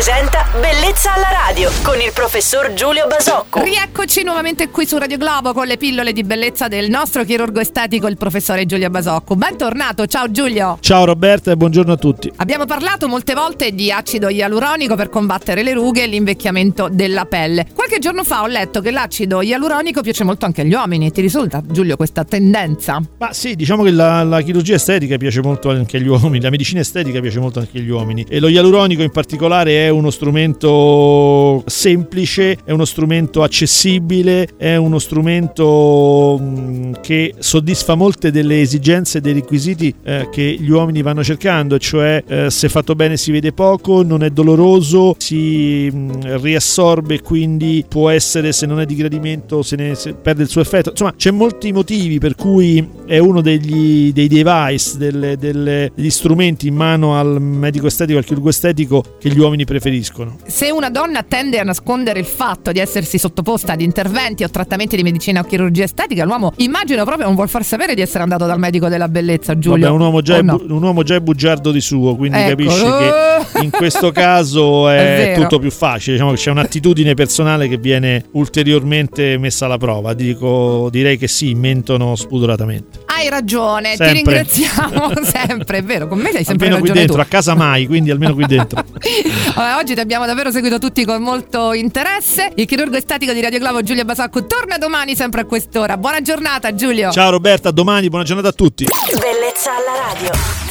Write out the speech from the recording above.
presenta Bellezza alla radio con il professor Giulio Basocco. Rieccoci nuovamente qui su Radio Globo con le pillole di bellezza del nostro chirurgo estetico, il professore Giulio Basocco. Bentornato, ciao Giulio. Ciao Roberta e buongiorno a tutti. Abbiamo parlato molte volte di acido ialuronico per combattere le rughe e l'invecchiamento della pelle. Qualche giorno fa ho letto che l'acido ialuronico piace molto anche agli uomini. Ti risulta, Giulio, questa tendenza? Ma sì, diciamo che la, la chirurgia estetica piace molto anche agli uomini, la medicina estetica piace molto anche agli uomini e lo ialuronico in particolare è uno strumento semplice, è uno strumento accessibile, è uno strumento mh, che soddisfa molte delle esigenze e dei requisiti eh, che gli uomini vanno cercando, cioè eh, se fatto bene si vede poco, non è doloroso, si mh, riassorbe quindi può essere se non è di gradimento se ne perde il suo effetto. Insomma, c'è molti motivi per cui è uno degli, dei device, delle, delle, degli strumenti in mano al medico estetico, al chirurgo estetico che gli uomini preferiscono. Se una donna tende a nascondere il fatto di essersi sottoposta ad interventi o trattamenti di medicina o chirurgia estetica, l'uomo immagino proprio non vuol far sapere di essere andato dal medico della bellezza, Giulio. Vabbè, un uomo già, no? bu- un uomo già è bugiardo di suo, quindi Ecco. capisci che in questo caso È è, tutto più facile. Diciamo che c'è un'attitudine personale che viene ulteriormente messa alla prova. Dico, direi che sì, mentono spudoratamente. Hai ragione, ti Sempre. ringraziamo sempre, è vero, con me hai sempre almeno qui ragione dentro, tu. a casa mai, quindi almeno qui dentro. Vabbè, oggi ti abbiamo davvero seguito tutti con molto interesse. Il chirurgo estetico di Radio Globo Giulio Basacco torna domani sempre a quest'ora. Buona giornata Giulio. Ciao Roberta, a domani, buona giornata a tutti. Bellezza alla radio.